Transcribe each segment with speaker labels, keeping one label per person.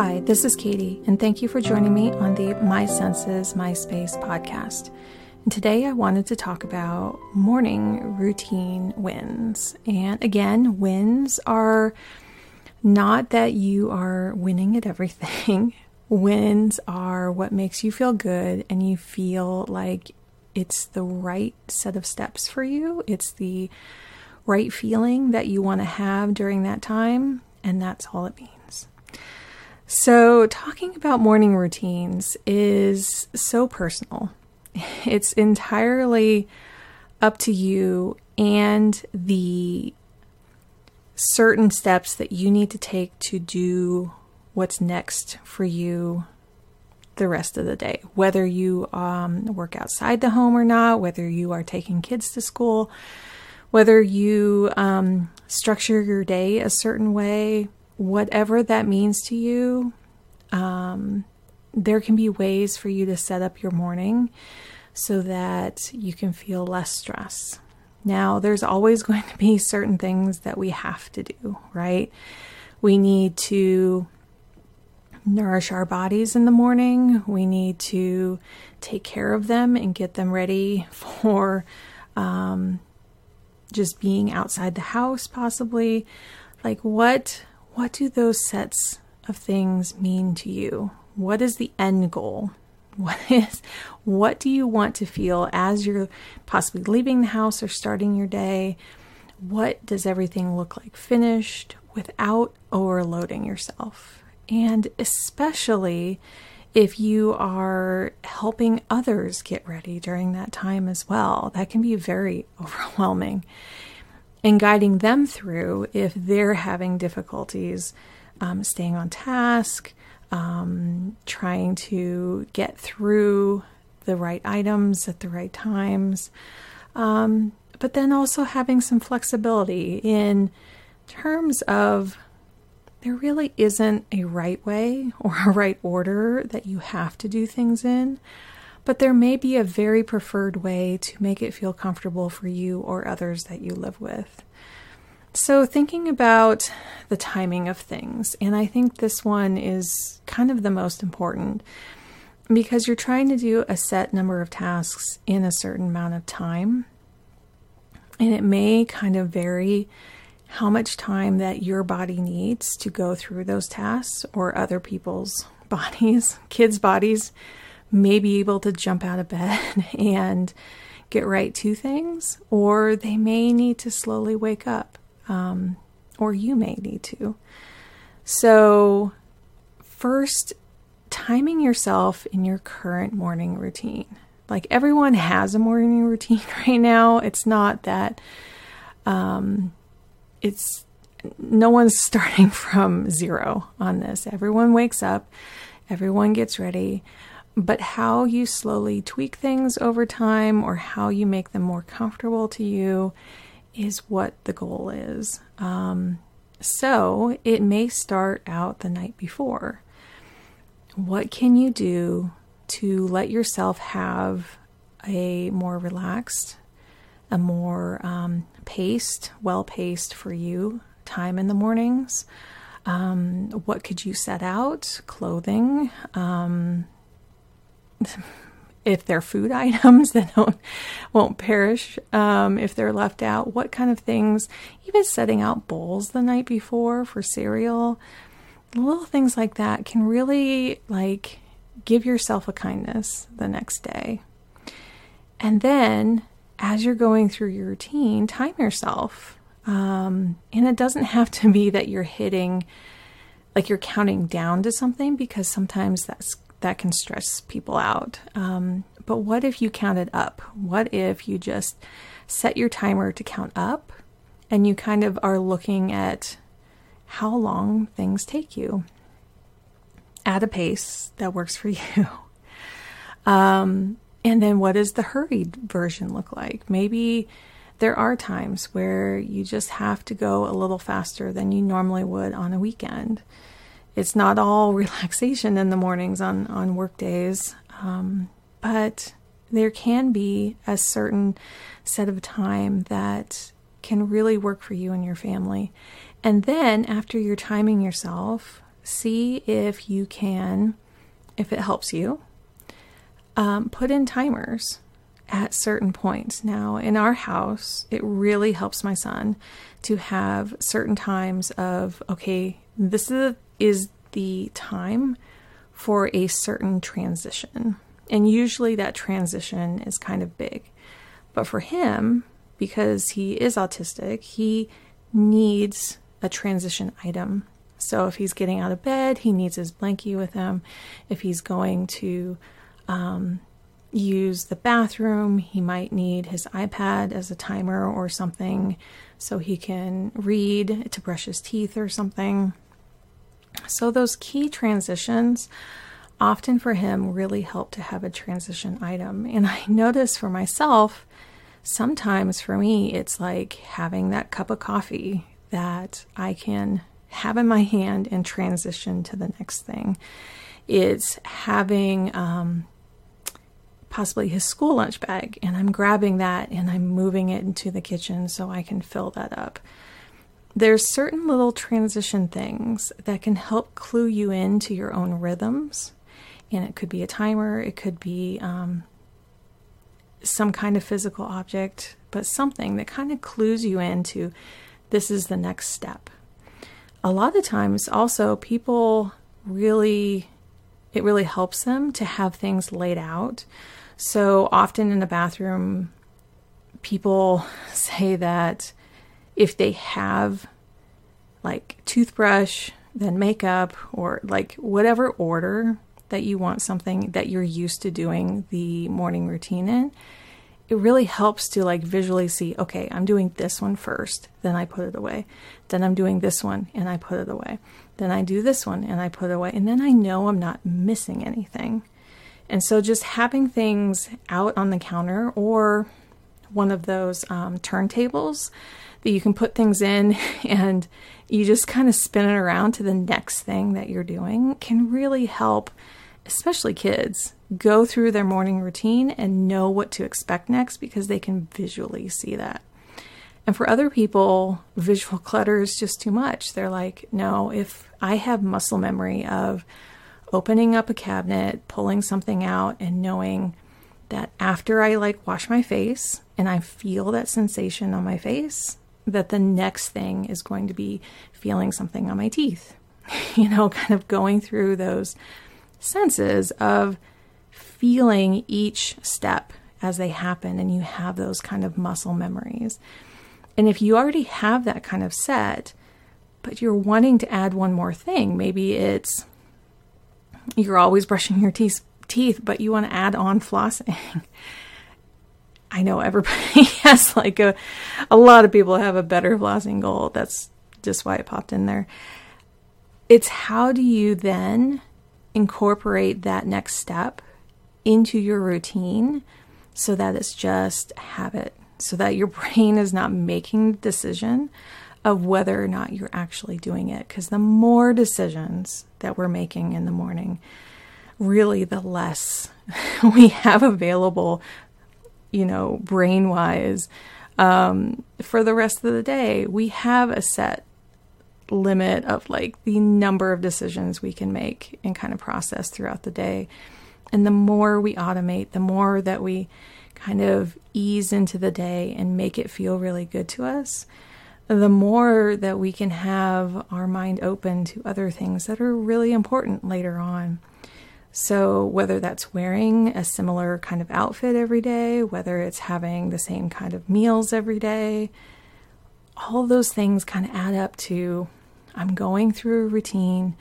Speaker 1: Hi, this is Katie, and thank you for joining me on the My Senses, My Space podcast. And today I wanted to talk about morning routine wins. And again, wins are not that you are winning at everything. wins are what makes you feel good and you feel like it's the right set of steps for you. It's the right feeling that you want to have during that time, and that's all it means. So, talking about morning routines is so personal. It's entirely up to you and the certain steps that you need to take to do what's next for you the rest of the day. Whether you um, work outside the home or not, whether you are taking kids to school, whether you um, structure your day a certain way, whatever that means to you, um, there can be ways for you to set up your morning so that you can feel less stress. Now, there's always going to be certain things that we have to do, right? We need to nourish our bodies in the morning. We need to take care of them and get them ready for um, just being outside the house, possibly. Like, what what do those sets of things mean to you? What is the end goal? What is what do you want to feel as you're possibly leaving the house or starting your day? What does everything look like finished without overloading yourself? And especially if you are helping others get ready during that time as well, that can be very overwhelming and guiding them through if they're having difficulties um, staying on task, um, trying to get through the right items at the right times, um, but then also having some flexibility in terms of there really isn't a right way or a right order that you have to do things in but there may be a very preferred way to make it feel comfortable for you or others that you live with. So, thinking about the timing of things, and I think this one is kind of the most important because you're trying to do a set number of tasks in a certain amount of time, and it may kind of vary how much time that your body needs to go through those tasks or other people's bodies, kids' bodies may be able to jump out of bed and get right to things, or they may need to slowly wake up, um, or you may need to. So, first, timing yourself in your current morning routine. Like everyone has a morning routine right now. It's not that um, it's no one's starting from zero on this. Everyone wakes up, everyone gets ready but how you slowly tweak things over time or how you make them more comfortable to you is what the goal is. Um, so it may start out the night before. What can you do to let yourself have a more relaxed, a more um, paced, well paced for you time in the mornings? Um, what could you set out? Clothing, um, if they're food items that don't won't perish um, if they're left out what kind of things even setting out bowls the night before for cereal little things like that can really like give yourself a kindness the next day. And then as you're going through your routine time yourself. Um, and it doesn't have to be that you're hitting like you're counting down to something because sometimes that's that can stress people out. Um, but what if you counted up? What if you just set your timer to count up and you kind of are looking at how long things take you at a pace that works for you? Um, and then what does the hurried version look like? Maybe there are times where you just have to go a little faster than you normally would on a weekend it's not all relaxation in the mornings on on work days, um, but there can be a certain set of time that can really work for you and your family. And then after you're timing yourself see if you can, if it helps you, um, put in timers at certain points. Now, in our house, it really helps my son to have certain times of, okay, this is, is the time for a certain transition. And usually that transition is kind of big. But for him, because he is autistic, he needs a transition item. So if he's getting out of bed, he needs his blankie with him. If he's going to um, use the bathroom, he might need his iPad as a timer or something so he can read to brush his teeth or something. So, those key transitions often for him really help to have a transition item. And I notice for myself, sometimes for me, it's like having that cup of coffee that I can have in my hand and transition to the next thing. It's having um, possibly his school lunch bag, and I'm grabbing that and I'm moving it into the kitchen so I can fill that up. There's certain little transition things that can help clue you into your own rhythms. And it could be a timer, it could be um, some kind of physical object, but something that kind of clues you into this is the next step. A lot of times, also, people really, it really helps them to have things laid out so often in the bathroom, people say that if they have like toothbrush, then makeup, or like whatever order that you want something that you're used to doing the morning routine in, it really helps to like visually see okay, I'm doing this one first, then I put it away. Then I'm doing this one and I put it away. Then I do this one and I put it away. And then I know I'm not missing anything. And so just having things out on the counter or one of those um, turntables that you can put things in and you just kind of spin it around to the next thing that you're doing can really help, especially kids, go through their morning routine and know what to expect next because they can visually see that. And for other people, visual clutter is just too much. They're like, no, if I have muscle memory of opening up a cabinet, pulling something out, and knowing that after I like wash my face and I feel that sensation on my face, that the next thing is going to be feeling something on my teeth. you know, kind of going through those senses of feeling each step as they happen, and you have those kind of muscle memories. And if you already have that kind of set, but you're wanting to add one more thing, maybe it's you're always brushing your teeth, teeth but you want to add on flossing. I know everybody has like a a lot of people have a better flossing goal. That's just why it popped in there. It's how do you then incorporate that next step into your routine so that it's just habit, so that your brain is not making the decision of whether or not you're actually doing it. Because the more decisions that we're making in the morning, really the less we have available, you know, brain wise um, for the rest of the day. We have a set limit of like the number of decisions we can make and kind of process throughout the day. And the more we automate, the more that we kind of ease into the day and make it feel really good to us, the more that we can have our mind open to other things that are really important later on. So, whether that's wearing a similar kind of outfit every day, whether it's having the same kind of meals every day, all those things kind of add up to I'm going through a routine,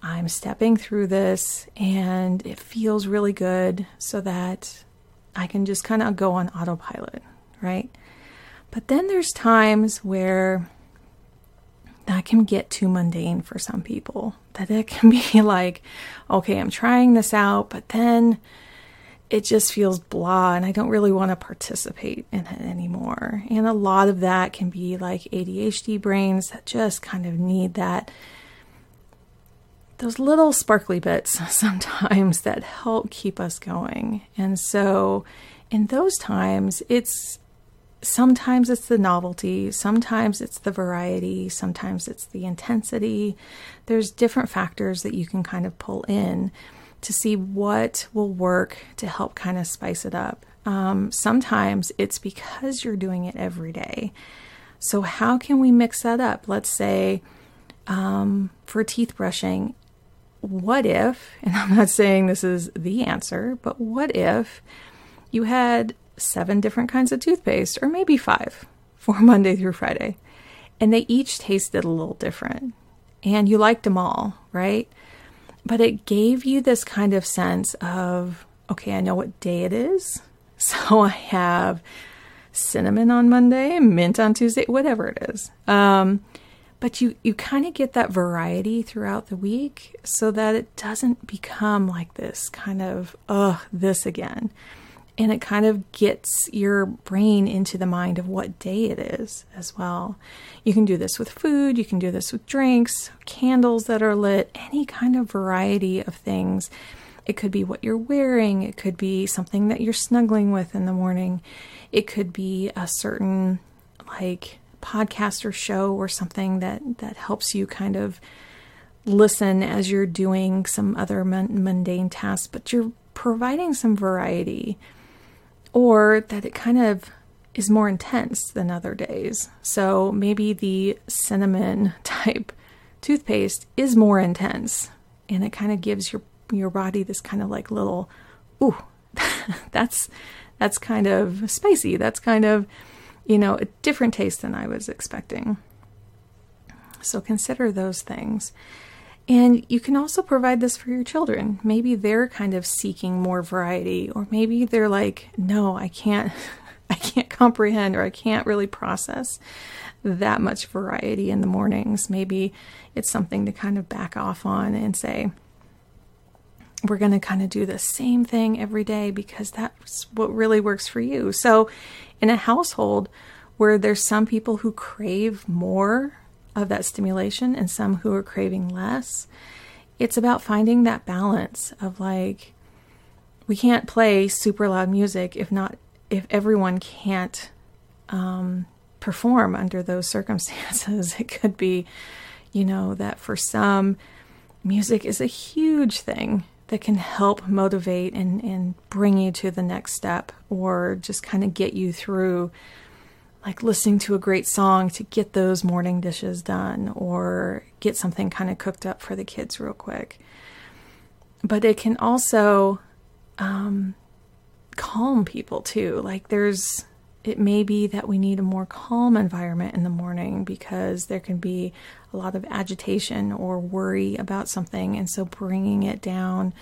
Speaker 1: I'm stepping through this, and it feels really good so that I can just kind of go on autopilot, right? But then there's times where that can get too mundane for some people. That it can be like, okay, I'm trying this out, but then it just feels blah and I don't really want to participate in it anymore. And a lot of that can be like ADHD brains that just kind of need that those little sparkly bits sometimes that help keep us going. And so in those times, it's sometimes it's the novelty, sometimes it's the variety, sometimes it's the intensity. There's different factors that you can kind of pull in to see what will work to help kind of spice it up. Um, sometimes it's because you're doing it every day. So, how can we mix that up? Let's say um, for teeth brushing, what if, and I'm not saying this is the answer, but what if you had seven different kinds of toothpaste, or maybe five for Monday through Friday. And they each tasted a little different. And you liked them all, right? But it gave you this kind of sense of, okay, I know what day it is. So I have cinnamon on Monday, mint on Tuesday, whatever it is. Um, but you, you kind of get that variety throughout the week so that it doesn't become like this kind of, ugh, this again and it kind of gets your brain into the mind of what day it is as well. You can do this with food, you can do this with drinks, candles that are lit, any kind of variety of things. It could be what you're wearing, it could be something that you're snuggling with in the morning, it could be a certain like podcast or show or something that that helps you kind of listen as you're doing some other mundane tasks, but you're providing some variety or that it kind of is more intense than other days. So maybe the cinnamon type toothpaste is more intense and it kind of gives your your body this kind of like little ooh that's that's kind of spicy. That's kind of you know, a different taste than I was expecting. So consider those things. And you can also provide this for your children. Maybe they're kind of seeking more variety, or maybe they're like, no, I can't. I can't comprehend or I can't really process that much variety in the mornings. Maybe it's something to kind of back off on and say, we're going to kind of do the same thing every day because that's what really works for you. So, in a household where there's some people who crave more of that stimulation and some who are craving less. It's about finding that balance of like, we can't play super loud music if not, if everyone can't um, perform under those circumstances. It could be, you know, that for some, music is a huge thing that can help motivate and, and bring you to the next step or just kind of get you through like listening to a great song to get those morning dishes done or get something kind of cooked up for the kids real quick. But it can also um, calm people too. Like there's, it may be that we need a more calm environment in the morning because there can be a lot of agitation or worry about something. And so bringing it down,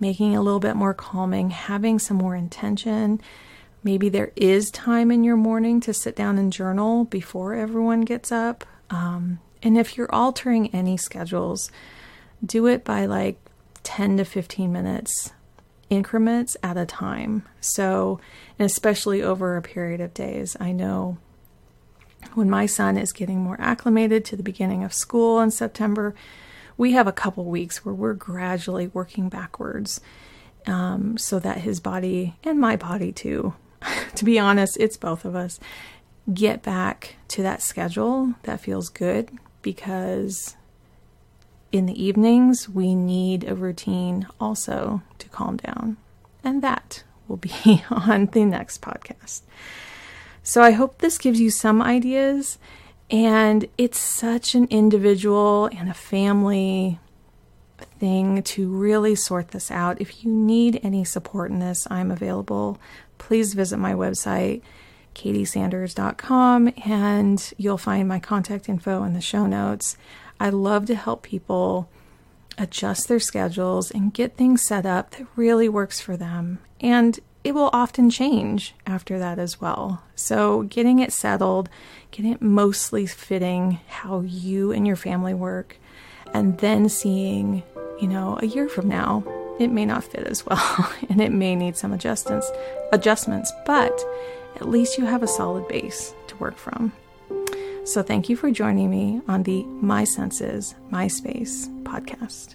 Speaker 1: making it a little bit more calming, having some more intention Maybe there is time in your morning to sit down and journal before everyone gets up. Um, and if you're altering any schedules, do it by like 10 to 15 minutes increments at a time. So, and especially over a period of days. I know when my son is getting more acclimated to the beginning of school in September, we have a couple weeks where we're gradually working backwards um, so that his body and my body too to be honest, it's both of us. Get back to that schedule that feels good because in the evenings we need a routine also to calm down. And that will be on the next podcast. So I hope this gives you some ideas. And it's such an individual and a family thing to really sort this out. If you need any support in this, I'm available please visit my website, katiesanders.com, and you'll find my contact info in the show notes. I love to help people adjust their schedules and get things set up that really works for them. And it will often change after that as well. So, getting it settled, getting it mostly fitting how you and your family work, and then seeing, you know, a year from now, it may not fit as well and it may need some adjustments adjustments but at least you have a solid base to work from. So thank you for joining me on the my senses my space podcast